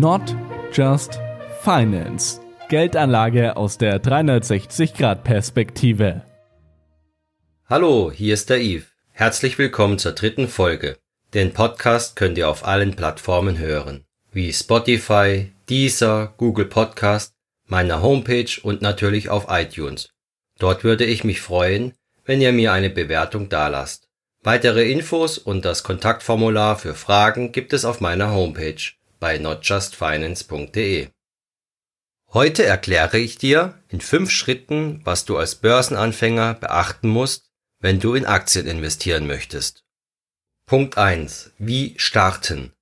Not Just Finance. Geldanlage aus der 360-Grad-Perspektive. Hallo, hier ist der Yves. Herzlich willkommen zur dritten Folge. Den Podcast könnt ihr auf allen Plattformen hören, wie Spotify, Deezer, Google Podcast, meiner Homepage und natürlich auf iTunes. Dort würde ich mich freuen, wenn ihr mir eine Bewertung dalasst. Weitere Infos und das Kontaktformular für Fragen gibt es auf meiner Homepage bei notjustfinance.de. Heute erkläre ich dir in fünf Schritten, was du als Börsenanfänger beachten musst, wenn du in Aktien investieren möchtest. Punkt 1. Wie starten?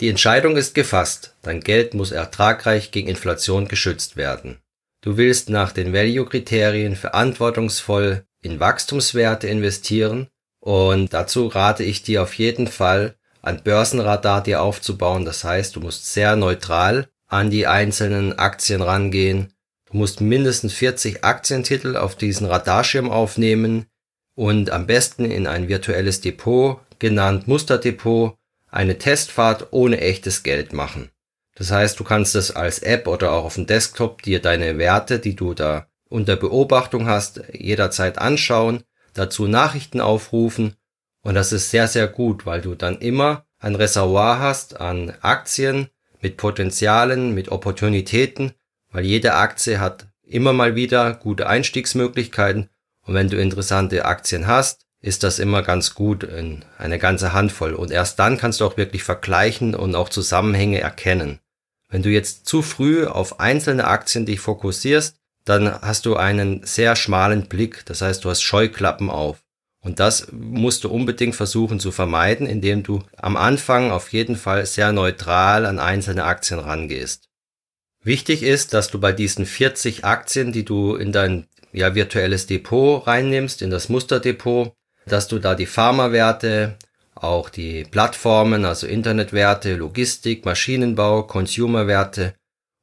Die Entscheidung ist gefasst, dein Geld muss ertragreich gegen Inflation geschützt werden. Du willst nach den Value-Kriterien verantwortungsvoll in Wachstumswerte investieren und dazu rate ich dir auf jeden Fall, ein Börsenradar dir aufzubauen. Das heißt, du musst sehr neutral an die einzelnen Aktien rangehen. Du musst mindestens 40 Aktientitel auf diesen Radarschirm aufnehmen und am besten in ein virtuelles Depot, genannt Musterdepot, eine Testfahrt ohne echtes Geld machen. Das heißt, du kannst es als App oder auch auf dem Desktop dir deine Werte, die du da unter Beobachtung hast, jederzeit anschauen dazu Nachrichten aufrufen und das ist sehr, sehr gut, weil du dann immer ein Reservoir hast an Aktien mit Potenzialen, mit Opportunitäten, weil jede Aktie hat immer mal wieder gute Einstiegsmöglichkeiten und wenn du interessante Aktien hast, ist das immer ganz gut in eine ganze Handvoll und erst dann kannst du auch wirklich vergleichen und auch Zusammenhänge erkennen. Wenn du jetzt zu früh auf einzelne Aktien dich fokussierst, dann hast du einen sehr schmalen Blick. Das heißt, du hast Scheuklappen auf. Und das musst du unbedingt versuchen zu vermeiden, indem du am Anfang auf jeden Fall sehr neutral an einzelne Aktien rangehst. Wichtig ist, dass du bei diesen 40 Aktien, die du in dein ja, virtuelles Depot reinnimmst, in das Musterdepot, dass du da die Pharmawerte, auch die Plattformen, also Internetwerte, Logistik, Maschinenbau, Consumerwerte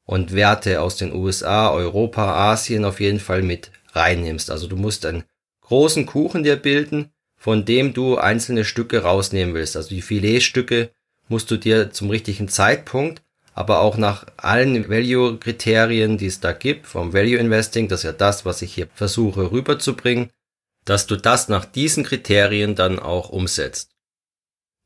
und Werte aus den USA, Europa, Asien auf jeden Fall mit reinnimmst. Also du musst einen großen Kuchen dir bilden, von dem du einzelne Stücke rausnehmen willst. Also die Filetstücke musst du dir zum richtigen Zeitpunkt, aber auch nach allen Value-Kriterien, die es da gibt, vom Value Investing, das ist ja das, was ich hier versuche rüberzubringen, dass du das nach diesen Kriterien dann auch umsetzt.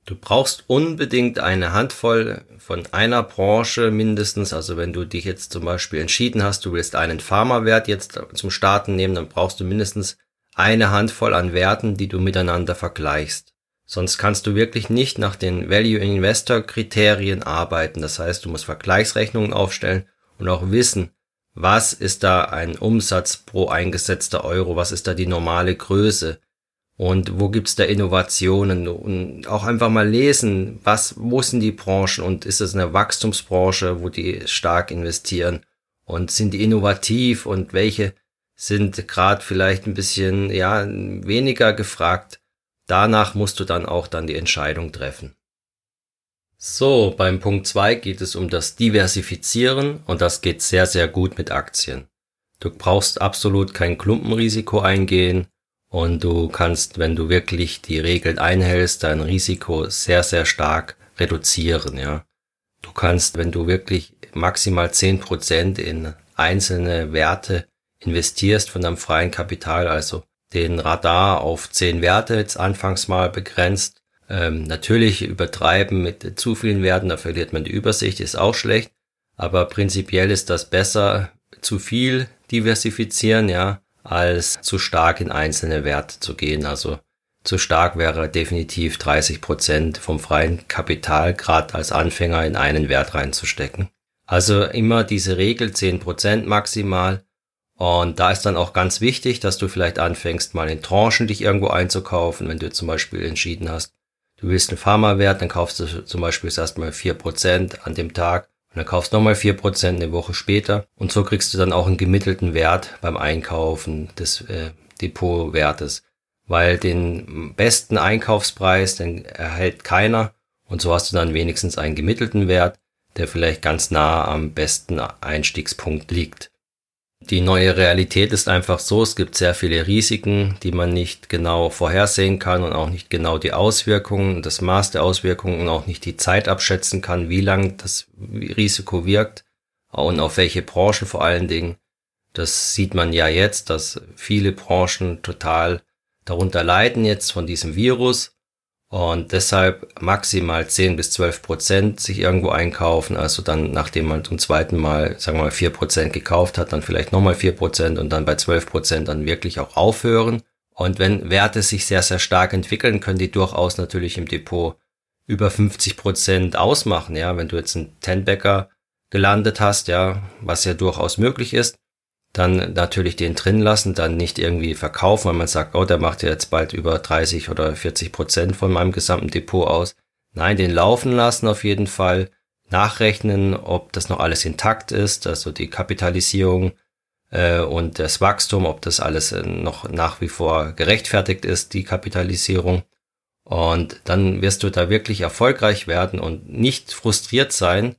Du brauchst unbedingt eine Handvoll von einer Branche mindestens. Also wenn du dich jetzt zum Beispiel entschieden hast, du willst einen Pharmawert jetzt zum Starten nehmen, dann brauchst du mindestens eine Handvoll an Werten, die du miteinander vergleichst. Sonst kannst du wirklich nicht nach den Value Investor Kriterien arbeiten. Das heißt, du musst Vergleichsrechnungen aufstellen und auch wissen, was ist da ein Umsatz pro eingesetzter Euro, was ist da die normale Größe, und wo gibt's da Innovationen? Und auch einfach mal lesen, was, wo sind die Branchen? Und ist es eine Wachstumsbranche, wo die stark investieren? Und sind die innovativ? Und welche sind gerade vielleicht ein bisschen, ja, weniger gefragt. Danach musst du dann auch dann die Entscheidung treffen. So, beim Punkt zwei geht es um das Diversifizieren und das geht sehr, sehr gut mit Aktien. Du brauchst absolut kein Klumpenrisiko eingehen und du kannst, wenn du wirklich die Regeln einhältst, dein Risiko sehr, sehr stark reduzieren, ja. Du kannst, wenn du wirklich maximal zehn Prozent in einzelne Werte investierst von deinem freien Kapital, also den Radar auf zehn Werte jetzt anfangs mal begrenzt. Ähm, natürlich übertreiben mit zu vielen Werten, da verliert man die Übersicht, ist auch schlecht. Aber prinzipiell ist das besser, zu viel diversifizieren, ja als zu stark in einzelne Werte zu gehen. Also zu stark wäre definitiv 30 Prozent vom freien Kapital gerade als Anfänger in einen Wert reinzustecken. Also immer diese Regel 10 Prozent maximal. Und da ist dann auch ganz wichtig, dass du vielleicht anfängst, mal in Tranchen dich irgendwo einzukaufen, wenn du zum Beispiel entschieden hast, du willst einen Pharmawert, dann kaufst du zum Beispiel erstmal vier Prozent an dem Tag und dann kaufst du nochmal vier Prozent eine Woche später. Und so kriegst du dann auch einen gemittelten Wert beim Einkaufen des äh, Depotwertes. Weil den besten Einkaufspreis, den erhält keiner. Und so hast du dann wenigstens einen gemittelten Wert, der vielleicht ganz nah am besten Einstiegspunkt liegt. Die neue Realität ist einfach so, es gibt sehr viele Risiken, die man nicht genau vorhersehen kann und auch nicht genau die Auswirkungen, das Maß der Auswirkungen und auch nicht die Zeit abschätzen kann, wie lang das Risiko wirkt und auf welche Branchen vor allen Dingen. Das sieht man ja jetzt, dass viele Branchen total darunter leiden jetzt von diesem Virus und deshalb maximal 10 bis 12 Prozent sich irgendwo einkaufen. Also dann, nachdem man zum zweiten Mal, sagen wir mal, 4 Prozent gekauft hat, dann vielleicht nochmal 4 Prozent und dann bei 12 Prozent dann wirklich auch aufhören. Und wenn Werte sich sehr, sehr stark entwickeln, können die durchaus natürlich im Depot über 50 Prozent ausmachen. Ja, wenn du jetzt einen Tenbacker gelandet hast, ja, was ja durchaus möglich ist, dann natürlich den drin lassen, dann nicht irgendwie verkaufen, weil man sagt, oh, der macht jetzt bald über 30 oder 40 Prozent von meinem gesamten Depot aus. Nein, den laufen lassen auf jeden Fall, nachrechnen, ob das noch alles intakt ist, also die Kapitalisierung äh, und das Wachstum, ob das alles äh, noch nach wie vor gerechtfertigt ist, die Kapitalisierung. Und dann wirst du da wirklich erfolgreich werden und nicht frustriert sein,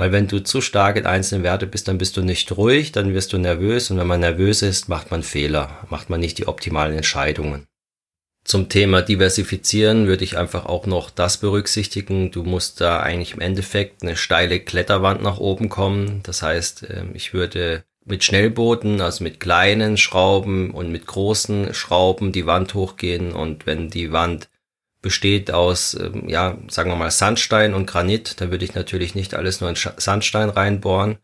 weil wenn du zu stark in einzelnen Werte bist, dann bist du nicht ruhig, dann wirst du nervös und wenn man nervös ist, macht man Fehler, macht man nicht die optimalen Entscheidungen. Zum Thema Diversifizieren würde ich einfach auch noch das berücksichtigen. Du musst da eigentlich im Endeffekt eine steile Kletterwand nach oben kommen. Das heißt, ähm, ich würde mit Schnellbooten, also mit kleinen Schrauben und mit großen Schrauben die Wand hochgehen und wenn die Wand besteht aus, ähm, ja, sagen wir mal Sandstein und Granit. Da würde ich natürlich nicht alles nur in Sandstein reinbohren.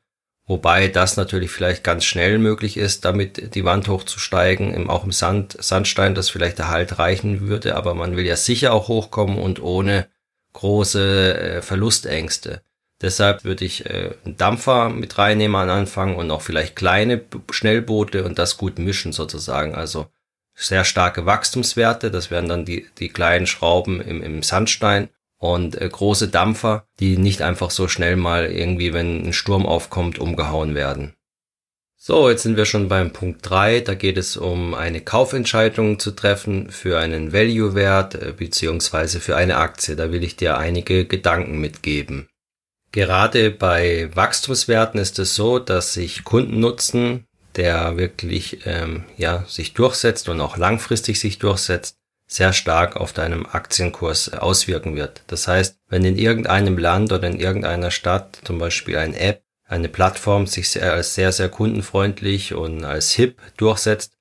Wobei das natürlich vielleicht ganz schnell möglich ist, damit die Wand hochzusteigen, auch im Sand, Sandstein, das vielleicht der Halt reichen würde, aber man will ja sicher auch hochkommen und ohne große äh, Verlustängste. Deshalb würde ich äh, einen Dampfer mit reinnehmen am Anfang und auch vielleicht kleine Schnellboote und das gut mischen sozusagen. Also sehr starke Wachstumswerte. Das wären dann die, die kleinen Schrauben im, im Sandstein und äh, große Dampfer, die nicht einfach so schnell mal irgendwie, wenn ein Sturm aufkommt, umgehauen werden. So, jetzt sind wir schon beim Punkt drei. Da geht es um eine Kaufentscheidung zu treffen für einen Value-Wert äh, beziehungsweise für eine Aktie. Da will ich dir einige Gedanken mitgeben. Gerade bei Wachstumswerten ist es so, dass sich Kundennutzen der wirklich ähm, ja, sich durchsetzt und auch langfristig sich durchsetzt, sehr stark auf deinem Aktienkurs auswirken wird. Das heißt, wenn in irgendeinem Land oder in irgendeiner Stadt zum Beispiel eine App, eine Plattform sich sehr, als sehr, sehr kundenfreundlich und als hip durchsetzt,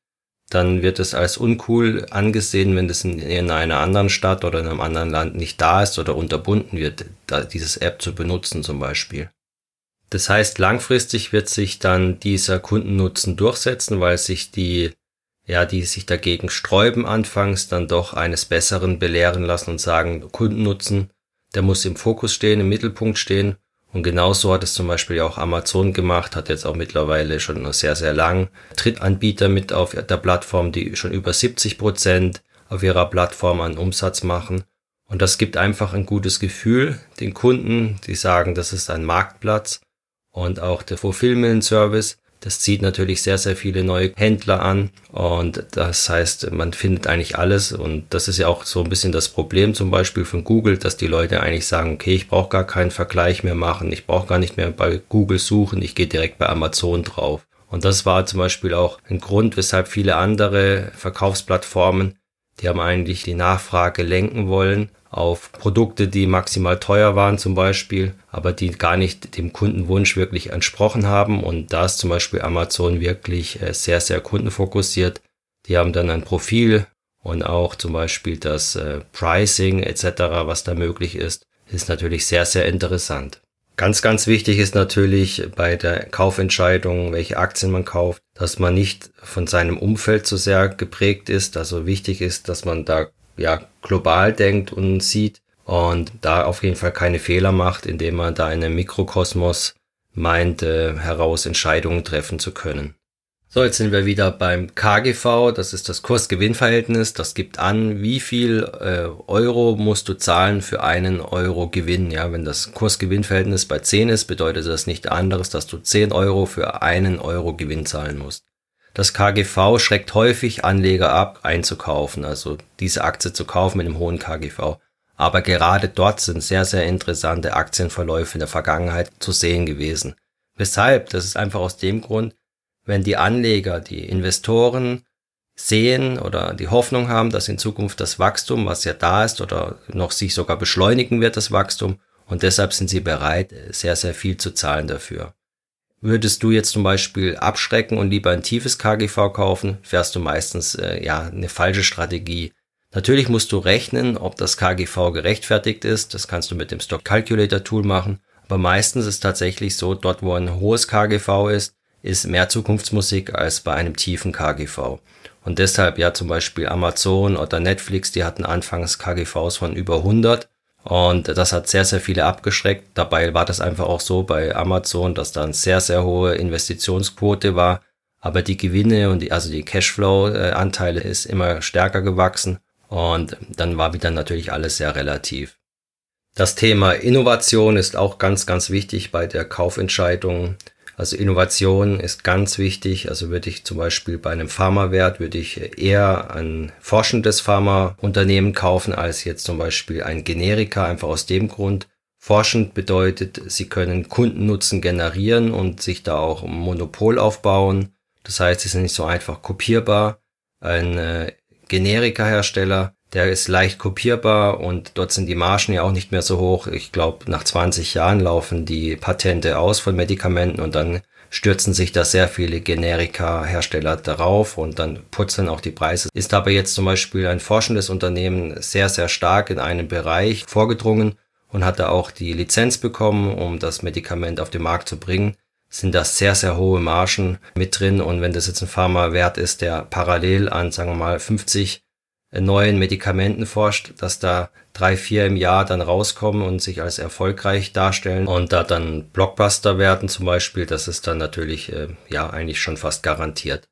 dann wird es als uncool angesehen, wenn das in, in einer anderen Stadt oder in einem anderen Land nicht da ist oder unterbunden wird, da, dieses App zu benutzen zum Beispiel. Das heißt, langfristig wird sich dann dieser Kundennutzen durchsetzen, weil sich die, ja, die sich dagegen sträuben anfangs, dann doch eines Besseren belehren lassen und sagen, Kundennutzen, der muss im Fokus stehen, im Mittelpunkt stehen. Und genauso hat es zum Beispiel auch Amazon gemacht, hat jetzt auch mittlerweile schon sehr, sehr lang Drittanbieter mit auf der Plattform, die schon über 70 Prozent auf ihrer Plattform an Umsatz machen. Und das gibt einfach ein gutes Gefühl den Kunden, die sagen, das ist ein Marktplatz und auch der Fulfillment Service. Das zieht natürlich sehr, sehr viele neue Händler an und das heißt, man findet eigentlich alles und das ist ja auch so ein bisschen das Problem zum Beispiel von Google, dass die Leute eigentlich sagen, okay, ich brauche gar keinen Vergleich mehr machen, ich brauche gar nicht mehr bei Google suchen, ich gehe direkt bei Amazon drauf. Und das war zum Beispiel auch ein Grund, weshalb viele andere Verkaufsplattformen, die haben eigentlich die Nachfrage lenken wollen auf Produkte, die maximal teuer waren zum Beispiel, aber die gar nicht dem Kundenwunsch wirklich entsprochen haben. Und da ist zum Beispiel Amazon wirklich äh, sehr, sehr kundenfokussiert. Die haben dann ein Profil und auch zum Beispiel das äh, Pricing etc., was da möglich ist, ist natürlich sehr, sehr interessant. Ganz, ganz wichtig ist natürlich bei der Kaufentscheidung, welche Aktien man kauft, dass man nicht von seinem Umfeld so sehr geprägt ist. Also wichtig ist, dass man da ja, global denkt und sieht und da auf jeden Fall keine Fehler macht, indem man da in einem Mikrokosmos meint, äh, heraus Entscheidungen treffen zu können. So, jetzt sind wir wieder beim KGV, das ist das Kurs-Gewinn-Verhältnis, das gibt an, wie viel äh, Euro musst du zahlen für einen Euro Gewinn. Ja, wenn das Kurs-Gewinn-Verhältnis bei 10 ist, bedeutet das nicht anderes, dass du 10 Euro für einen Euro Gewinn zahlen musst. Das KGV schreckt häufig Anleger ab, einzukaufen, also diese Aktie zu kaufen mit einem hohen KGV. Aber gerade dort sind sehr, sehr interessante Aktienverläufe in der Vergangenheit zu sehen gewesen. Weshalb? Das ist einfach aus dem Grund, wenn die Anleger, die Investoren sehen oder die Hoffnung haben, dass in Zukunft das Wachstum, was ja da ist oder noch sich sogar beschleunigen wird, das Wachstum, und deshalb sind sie bereit, sehr, sehr viel zu zahlen dafür. Würdest du jetzt zum Beispiel abschrecken und lieber ein tiefes KGV kaufen, fährst du meistens äh, ja eine falsche Strategie. Natürlich musst du rechnen, ob das KGV gerechtfertigt ist. Das kannst du mit dem Stock Calculator Tool machen. Aber meistens ist tatsächlich so, dort wo ein hohes KGV ist, ist mehr Zukunftsmusik als bei einem tiefen KGV. Und deshalb ja zum Beispiel Amazon oder Netflix, die hatten anfangs KGVs von über 100 und das hat sehr, sehr viele abgeschreckt. Dabei war das einfach auch so bei Amazon, dass da eine sehr, sehr hohe Investitionsquote war. Aber die Gewinne und die, also die Cashflow-Anteile ist immer stärker gewachsen. Und dann war wieder natürlich alles sehr relativ. Das Thema Innovation ist auch ganz, ganz wichtig bei der Kaufentscheidung. Also Innovation ist ganz wichtig. Also würde ich zum Beispiel bei einem Pharmawert, würde ich eher ein forschendes Pharmaunternehmen kaufen, als jetzt zum Beispiel ein Generika, einfach aus dem Grund. Forschend bedeutet, sie können Kundennutzen generieren und sich da auch Monopol aufbauen. Das heißt, sie sind nicht so einfach kopierbar. Ein äh, Generika-Hersteller der ist leicht kopierbar und dort sind die Margen ja auch nicht mehr so hoch. Ich glaube, nach 20 Jahren laufen die Patente aus von Medikamenten und dann stürzen sich da sehr viele Generika-Hersteller darauf und dann putzen auch die Preise. Ist aber jetzt zum Beispiel ein forschendes Unternehmen sehr, sehr stark in einem Bereich vorgedrungen und hat da auch die Lizenz bekommen, um das Medikament auf den Markt zu bringen, sind da sehr, sehr hohe Margen mit drin. Und wenn das jetzt ein Pharmawert ist, der parallel an, sagen wir mal, 50 neuen Medikamenten forscht, dass da drei, vier im Jahr dann rauskommen und sich als erfolgreich darstellen und da dann Blockbuster werden zum Beispiel, das ist dann natürlich äh, ja eigentlich schon fast garantiert.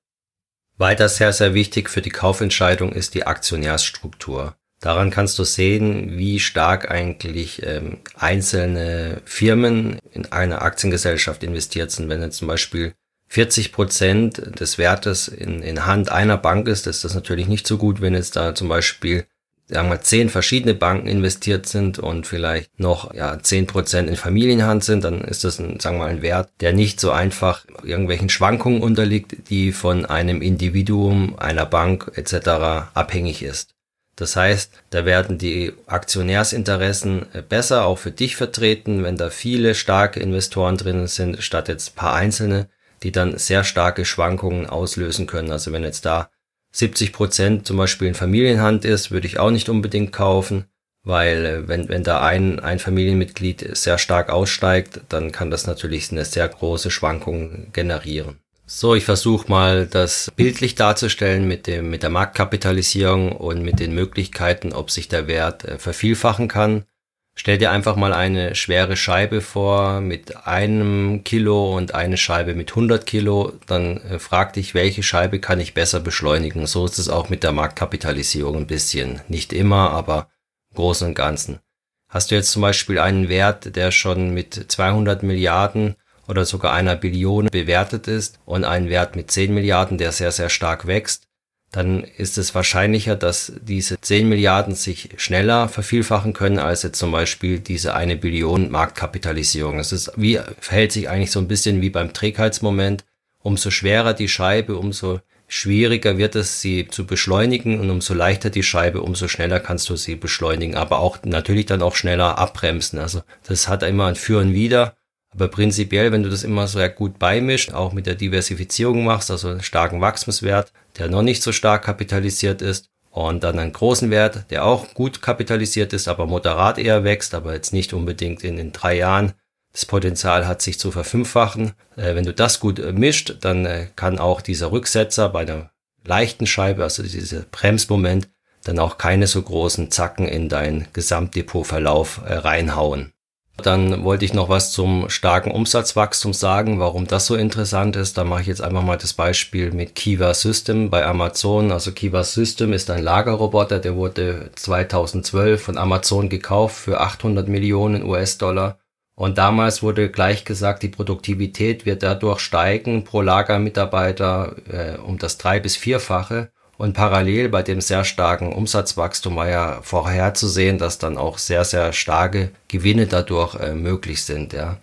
Weiter sehr, sehr wichtig für die Kaufentscheidung ist die Aktionärsstruktur. Daran kannst du sehen, wie stark eigentlich ähm, einzelne Firmen in einer Aktiengesellschaft investiert sind. Wenn jetzt zum Beispiel 40 Prozent des Wertes in, in Hand einer Bank ist, ist das natürlich nicht so gut, wenn jetzt da zum Beispiel sagen wir zehn verschiedene Banken investiert sind und vielleicht noch ja zehn Prozent in Familienhand sind, dann ist das ein, sagen wir mal, ein Wert, der nicht so einfach irgendwelchen Schwankungen unterliegt, die von einem Individuum, einer Bank etc. abhängig ist. Das heißt, da werden die Aktionärsinteressen besser auch für dich vertreten, wenn da viele starke Investoren drin sind, statt jetzt paar einzelne die dann sehr starke Schwankungen auslösen können. Also wenn jetzt da 70 Prozent zum Beispiel in Familienhand ist, würde ich auch nicht unbedingt kaufen, weil äh, wenn, wenn da ein, ein Familienmitglied sehr stark aussteigt, dann kann das natürlich eine sehr große Schwankung generieren. So, ich versuche mal das bildlich darzustellen mit dem mit der Marktkapitalisierung und mit den Möglichkeiten, ob sich der Wert äh, vervielfachen kann. Stell dir einfach mal eine schwere Scheibe vor mit einem Kilo und eine Scheibe mit 100 Kilo. Dann äh, frag dich, welche Scheibe kann ich besser beschleunigen. So ist es auch mit der Marktkapitalisierung ein bisschen. Nicht immer, aber im Großen und Ganzen. Hast du jetzt zum Beispiel einen Wert, der schon mit 200 Milliarden oder sogar einer Billion bewertet ist und einen Wert mit 10 Milliarden, der sehr, sehr stark wächst, dann ist es wahrscheinlicher, dass diese 10 Milliarden sich schneller vervielfachen können als jetzt zum Beispiel diese eine Billion Marktkapitalisierung. Es ist wie, verhält sich eigentlich so ein bisschen wie beim Trägheitsmoment. Umso schwerer die Scheibe, umso schwieriger wird es, sie zu beschleunigen und umso leichter die Scheibe, umso schneller kannst du sie beschleunigen, aber auch natürlich dann auch schneller abbremsen. Also das hat immer ein Für und Wider. Aber prinzipiell, wenn du das immer sehr gut beimischt, auch mit der Diversifizierung machst, also einen starken Wachstumswert, der noch nicht so stark kapitalisiert ist, und dann einen großen Wert, der auch gut kapitalisiert ist, aber moderat eher wächst, aber jetzt nicht unbedingt in den drei Jahren das Potenzial hat, sich zu verfünffachen. Äh, wenn du das gut äh, mischt, dann äh, kann auch dieser Rücksetzer bei einer leichten Scheibe, also dieser Bremsmoment, dann auch keine so großen Zacken in dein Gesamtdepotverlauf reinhauen. Dann wollte ich noch was zum starken Umsatzwachstum sagen, warum das so interessant ist. Da mache ich jetzt einfach mal das Beispiel mit Kiva System bei Amazon. Also Kiva System ist ein Lagerroboter, der wurde 2012 von Amazon gekauft für 800 Millionen US-Dollar. Und damals wurde gleich gesagt, die Produktivität wird dadurch steigen pro Lagermitarbeiter äh, um das drei bis vierfache. Und parallel bei dem sehr starken Umsatzwachstum war ja vorherzusehen, dass dann auch sehr, sehr starke Gewinne dadurch äh, möglich sind. Ja.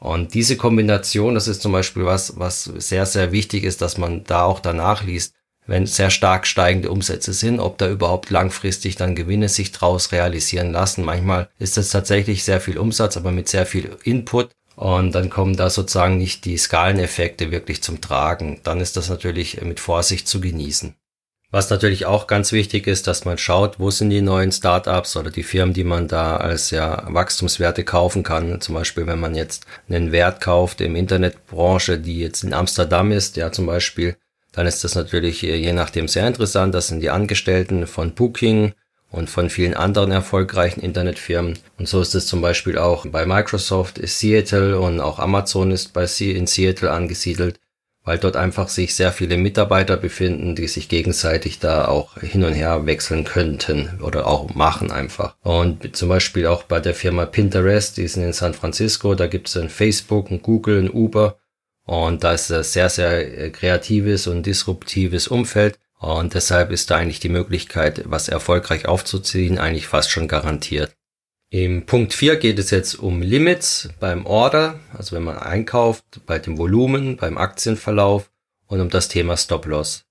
Und diese Kombination, das ist zum Beispiel was, was sehr, sehr wichtig ist, dass man da auch danach liest, wenn sehr stark steigende Umsätze sind, ob da überhaupt langfristig dann Gewinne sich draus realisieren lassen. Manchmal ist das tatsächlich sehr viel Umsatz, aber mit sehr viel Input. Und dann kommen da sozusagen nicht die Skaleneffekte wirklich zum Tragen. Dann ist das natürlich mit Vorsicht zu genießen. Was natürlich auch ganz wichtig ist, dass man schaut, wo sind die neuen Startups oder die Firmen, die man da als ja Wachstumswerte kaufen kann. Zum Beispiel, wenn man jetzt einen Wert kauft im Internetbranche, die jetzt in Amsterdam ist, ja zum Beispiel, dann ist das natürlich je nachdem sehr interessant. Das sind die Angestellten von Booking und von vielen anderen erfolgreichen Internetfirmen. Und so ist es zum Beispiel auch bei Microsoft, ist Seattle und auch Amazon ist bei Sie in Seattle angesiedelt weil dort einfach sich sehr viele Mitarbeiter befinden, die sich gegenseitig da auch hin und her wechseln könnten oder auch machen einfach. Und zum Beispiel auch bei der Firma Pinterest, die sind in San Francisco, da gibt es ein Facebook, ein Google, ein Uber und da ist ein sehr, sehr äh, kreatives und disruptives Umfeld. Und deshalb ist da eigentlich die Möglichkeit, was erfolgreich aufzuziehen, eigentlich fast schon garantiert. Im Punkt 4 geht es jetzt um Limits beim Order, also wenn man einkauft, bei dem Volumen, beim Aktienverlauf und um das Thema Stop-Loss.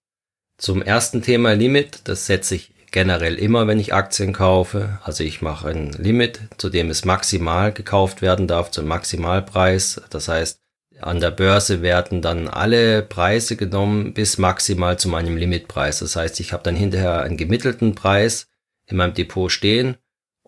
Zum ersten Thema Limit, das setze ich generell immer, wenn ich Aktien kaufe. Also ich mache ein Limit, zu dem es maximal gekauft werden darf, zum Maximalpreis. Das heißt, an der Börse werden dann alle Preise genommen bis maximal zu meinem Limitpreis. Das heißt, ich habe dann hinterher einen gemittelten Preis in meinem Depot stehen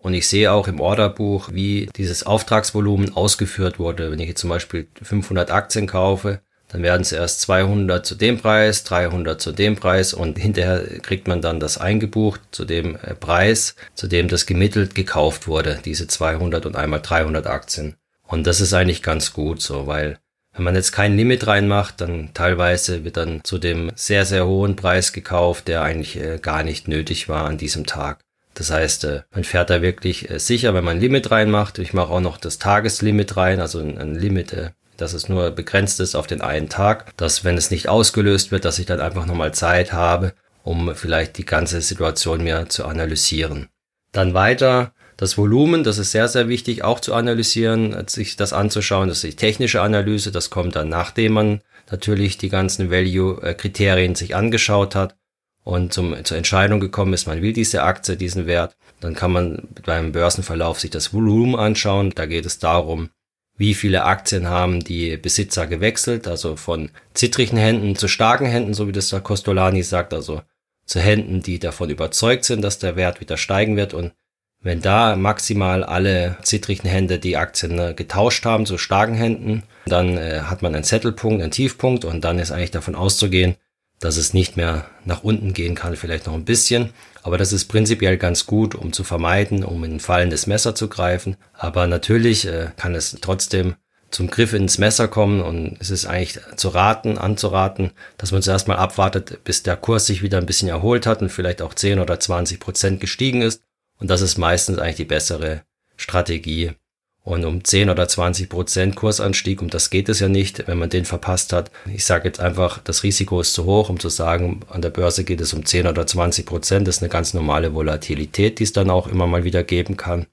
und ich sehe auch im Orderbuch, wie dieses Auftragsvolumen ausgeführt wurde. Wenn ich jetzt zum Beispiel 500 Aktien kaufe, dann werden es erst 200 zu dem Preis, 300 zu dem Preis und hinterher kriegt man dann das eingebucht zu dem äh, Preis, zu dem das gemittelt gekauft wurde, diese 200 und einmal 300 Aktien. Und das ist eigentlich ganz gut so, weil wenn man jetzt kein Limit reinmacht, dann teilweise wird dann zu dem sehr, sehr hohen Preis gekauft, der eigentlich äh, gar nicht nötig war an diesem Tag. Das heißt, äh, man fährt da wirklich äh, sicher, wenn man ein Limit reinmacht. Ich mache auch noch das Tageslimit rein, also ein Limit, äh, dass es nur begrenzt ist auf den einen Tag, dass wenn es nicht ausgelöst wird, dass ich dann einfach nochmal Zeit habe, um vielleicht die ganze Situation mir zu analysieren. Dann weiter das Volumen, das ist sehr, sehr wichtig auch zu analysieren, sich das anzuschauen. Das ist die technische Analyse, das kommt dann nachdem man natürlich die ganzen Value-Kriterien sich angeschaut hat und zum, zur Entscheidung gekommen ist, man will diese Aktie, diesen Wert, dann kann man beim Börsenverlauf sich das Volumen anschauen. Da geht es darum, wie viele Aktien haben die Besitzer gewechselt, also von zittrigen Händen zu starken Händen, so wie das der Costolani sagt, also zu Händen, die davon überzeugt sind, dass der Wert wieder steigen wird. Und wenn da maximal alle zittrigen Hände die Aktien äh, getauscht haben zu starken Händen, dann äh, hat man einen Zettelpunkt, einen Tiefpunkt und dann ist eigentlich davon auszugehen, dass es nicht mehr nach unten gehen kann, vielleicht noch ein bisschen. Aber das ist prinzipiell ganz gut, um zu vermeiden, um in ein fallendes Messer zu greifen. Aber natürlich äh, kann es trotzdem zum Griff ins Messer kommen und es ist eigentlich zu raten, anzuraten, dass man zuerst mal abwartet, bis der Kurs sich wieder ein bisschen erholt hat und vielleicht auch 10 oder 20 Prozent gestiegen ist. Und das ist meistens eigentlich die bessere Strategie. Und um 10 oder 20 Prozent Kursanstieg, um das geht es ja nicht, wenn man den verpasst hat. Ich sage jetzt einfach, das Risiko ist zu hoch, um zu sagen, an der Börse geht es um 10 oder 20 Prozent. Das ist eine ganz normale Volatilität, die es dann auch immer mal wieder geben kann.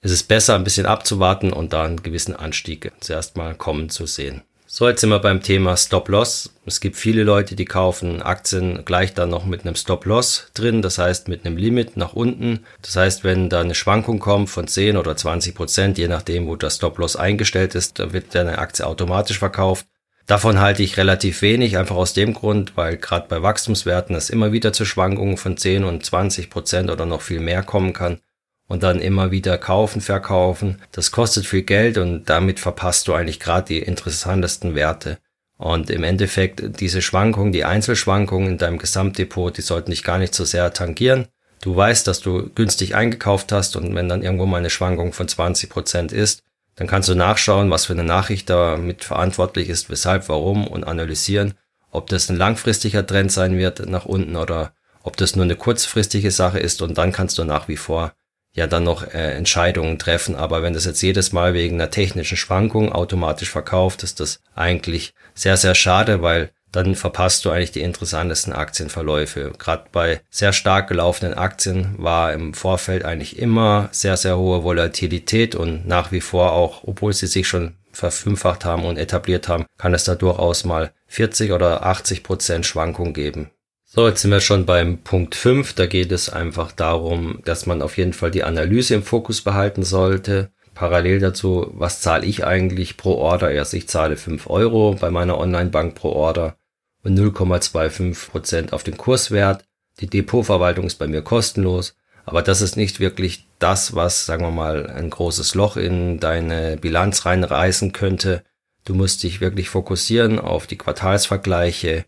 Es ist besser, ein bisschen abzuwarten und da einen gewissen Anstieg zuerst mal kommen zu sehen. So, jetzt sind wir beim Thema Stop-Loss. Es gibt viele Leute, die kaufen Aktien gleich dann noch mit einem Stop-Loss drin, das heißt mit einem Limit nach unten. Das heißt, wenn da eine Schwankung kommt von 10 oder 20 Prozent, je nachdem, wo das Stop-Loss eingestellt ist, dann wird deine Aktie automatisch verkauft. Davon halte ich relativ wenig, einfach aus dem Grund, weil gerade bei Wachstumswerten es immer wieder zu Schwankungen von 10 und 20 Prozent oder noch viel mehr kommen kann und dann immer wieder kaufen, verkaufen. Das kostet viel Geld und damit verpasst du eigentlich gerade die interessantesten Werte. Und im Endeffekt diese Schwankungen, die Einzelschwankungen in deinem Gesamtdepot, die sollten dich gar nicht so sehr tangieren. Du weißt, dass du günstig eingekauft hast und wenn dann irgendwo mal eine Schwankung von 20 Prozent ist, dann kannst du nachschauen, was für eine Nachricht da mit verantwortlich ist, weshalb, warum und analysieren, ob das ein langfristiger Trend sein wird nach unten oder ob das nur eine kurzfristige Sache ist und dann kannst du nach wie vor ja dann noch äh, Entscheidungen treffen. Aber wenn das jetzt jedes Mal wegen einer technischen Schwankung automatisch verkauft, ist das eigentlich sehr, sehr schade, weil dann verpasst du eigentlich die interessantesten Aktienverläufe. Gerade bei sehr stark gelaufenen Aktien war im Vorfeld eigentlich immer sehr, sehr hohe Volatilität und nach wie vor auch, obwohl sie sich schon verfünffacht haben und etabliert haben, kann es da durchaus mal 40 oder 80 Prozent Schwankung geben. So, jetzt sind wir schon beim Punkt 5. Da geht es einfach darum, dass man auf jeden Fall die Analyse im Fokus behalten sollte. Parallel dazu, was zahle ich eigentlich pro Order? Erst ich zahle 5 Euro bei meiner Online-Bank pro Order und 0,25 Prozent auf den Kurswert. Die Depotverwaltung ist bei mir kostenlos. Aber das ist nicht wirklich das, was, sagen wir mal, ein großes Loch in deine Bilanz reinreißen könnte. Du musst dich wirklich fokussieren auf die Quartalsvergleiche,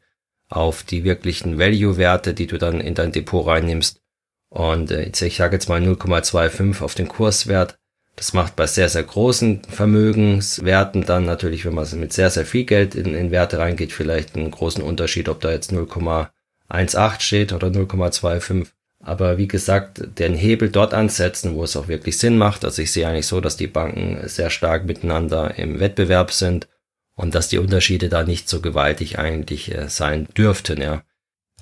auf die wirklichen Value-Werte, die du dann in dein Depot reinnimmst. Und äh, ich sage jetzt mal 0,25 auf den Kurswert. Das macht bei sehr, sehr großen Vermögenswerten dann natürlich, wenn man mit sehr, sehr viel Geld in, in Werte reingeht, vielleicht einen großen Unterschied, ob da jetzt 0,18 steht oder 0,25. Aber wie gesagt, den Hebel dort ansetzen, wo es auch wirklich Sinn macht. Also ich sehe eigentlich so, dass die Banken sehr stark miteinander im Wettbewerb sind und dass die Unterschiede da nicht so gewaltig eigentlich äh, sein dürften, ja.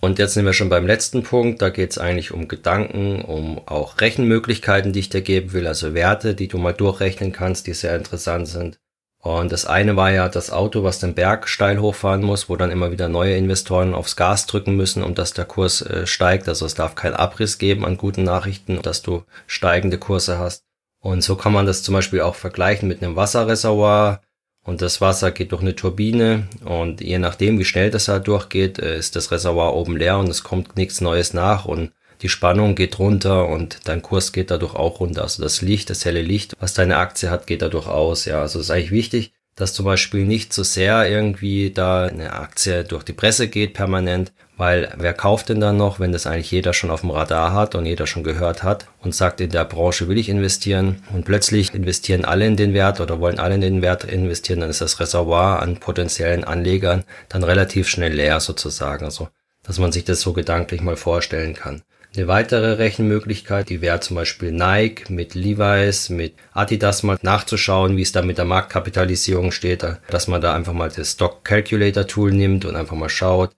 Und jetzt sind wir schon beim letzten Punkt. Da geht es eigentlich um Gedanken, um auch Rechenmöglichkeiten, die ich dir geben will, also Werte, die du mal durchrechnen kannst, die sehr interessant sind. Und das eine war ja das Auto, was den Berg steil hochfahren muss, wo dann immer wieder neue Investoren aufs Gas drücken müssen, um dass der Kurs äh, steigt. Also es darf keinen Abriss geben an guten Nachrichten, dass du steigende Kurse hast. Und so kann man das zum Beispiel auch vergleichen mit einem Wasserreservoir. Und das Wasser geht durch eine Turbine und je nachdem, wie schnell das da durchgeht, äh, ist das Reservoir oben leer und es kommt nichts Neues nach und die Spannung geht runter und dein Kurs geht dadurch auch runter. Also das Licht, das helle Licht, was deine Aktie hat, geht dadurch aus. Ja, also es ist eigentlich wichtig, dass zum Beispiel nicht so sehr irgendwie da eine Aktie durch die Presse geht permanent, weil wer kauft denn dann noch, wenn das eigentlich jeder schon auf dem Radar hat und jeder schon gehört hat und sagt, in der Branche will ich investieren und plötzlich investieren alle in den Wert oder wollen alle in den Wert investieren, dann ist das Reservoir an potenziellen Anlegern dann relativ schnell leer sozusagen. Also, dass man sich das so gedanklich mal vorstellen kann. Eine weitere Rechenmöglichkeit, die wäre zum Beispiel Nike mit Levi's, mit Adidas mal nachzuschauen, wie es da mit der Marktkapitalisierung steht, dass man da einfach mal das Stock Calculator Tool nimmt und einfach mal schaut,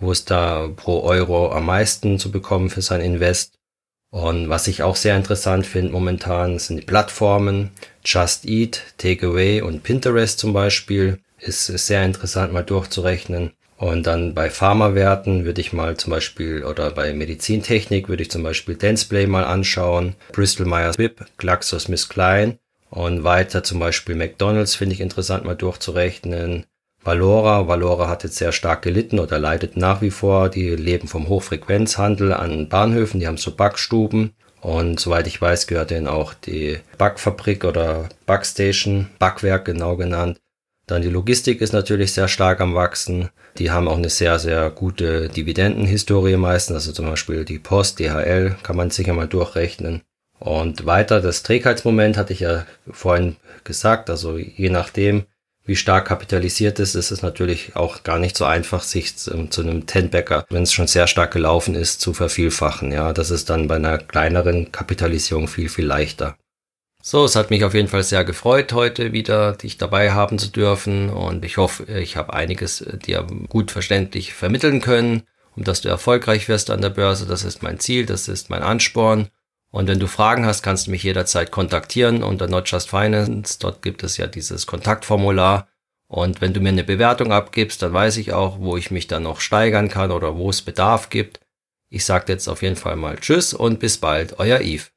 wo es da pro Euro am meisten zu bekommen für sein Invest. Und was ich auch sehr interessant finde momentan sind die Plattformen Just Eat, Takeaway und Pinterest zum Beispiel. Ist sehr interessant mal durchzurechnen. Und dann bei Pharmawerten würde ich mal zum Beispiel, oder bei Medizintechnik würde ich zum Beispiel Densplay mal anschauen, Bristol Myers Squibb, GlaxoSmithKline und weiter zum Beispiel McDonalds finde ich interessant mal durchzurechnen. Valora, Valora hat jetzt sehr stark gelitten oder leidet nach wie vor. Die leben vom Hochfrequenzhandel an Bahnhöfen, die haben so Backstuben. Und soweit ich weiß, gehört denen auch die Backfabrik oder Backstation, Backwerk genau genannt. Dann die Logistik ist natürlich sehr stark am Wachsen. Die haben auch eine sehr, sehr gute Dividendenhistorie meistens. Also zum Beispiel die Post, DHL, kann man sicher mal durchrechnen. Und weiter, das Trägheitsmoment hatte ich ja vorhin gesagt. Also je nachdem, wie stark kapitalisiert ist, ist es natürlich auch gar nicht so einfach, sich zu, zu einem Ten-Backer, wenn es schon sehr stark gelaufen ist, zu vervielfachen. Ja, das ist dann bei einer kleineren Kapitalisierung viel, viel leichter. So, es hat mich auf jeden Fall sehr gefreut, heute wieder dich dabei haben zu dürfen und ich hoffe, ich habe einiges äh, dir gut verständlich vermitteln können, um dass du erfolgreich wirst an der Börse. Das ist mein Ziel, das ist mein Ansporn. Und wenn du Fragen hast, kannst du mich jederzeit kontaktieren unter Not Finance. Dort gibt es ja dieses Kontaktformular. Und wenn du mir eine Bewertung abgibst, dann weiß ich auch, wo ich mich dann noch steigern kann oder wo es Bedarf gibt. Ich sage jetzt auf jeden Fall mal Tschüss und bis bald, euer Yves.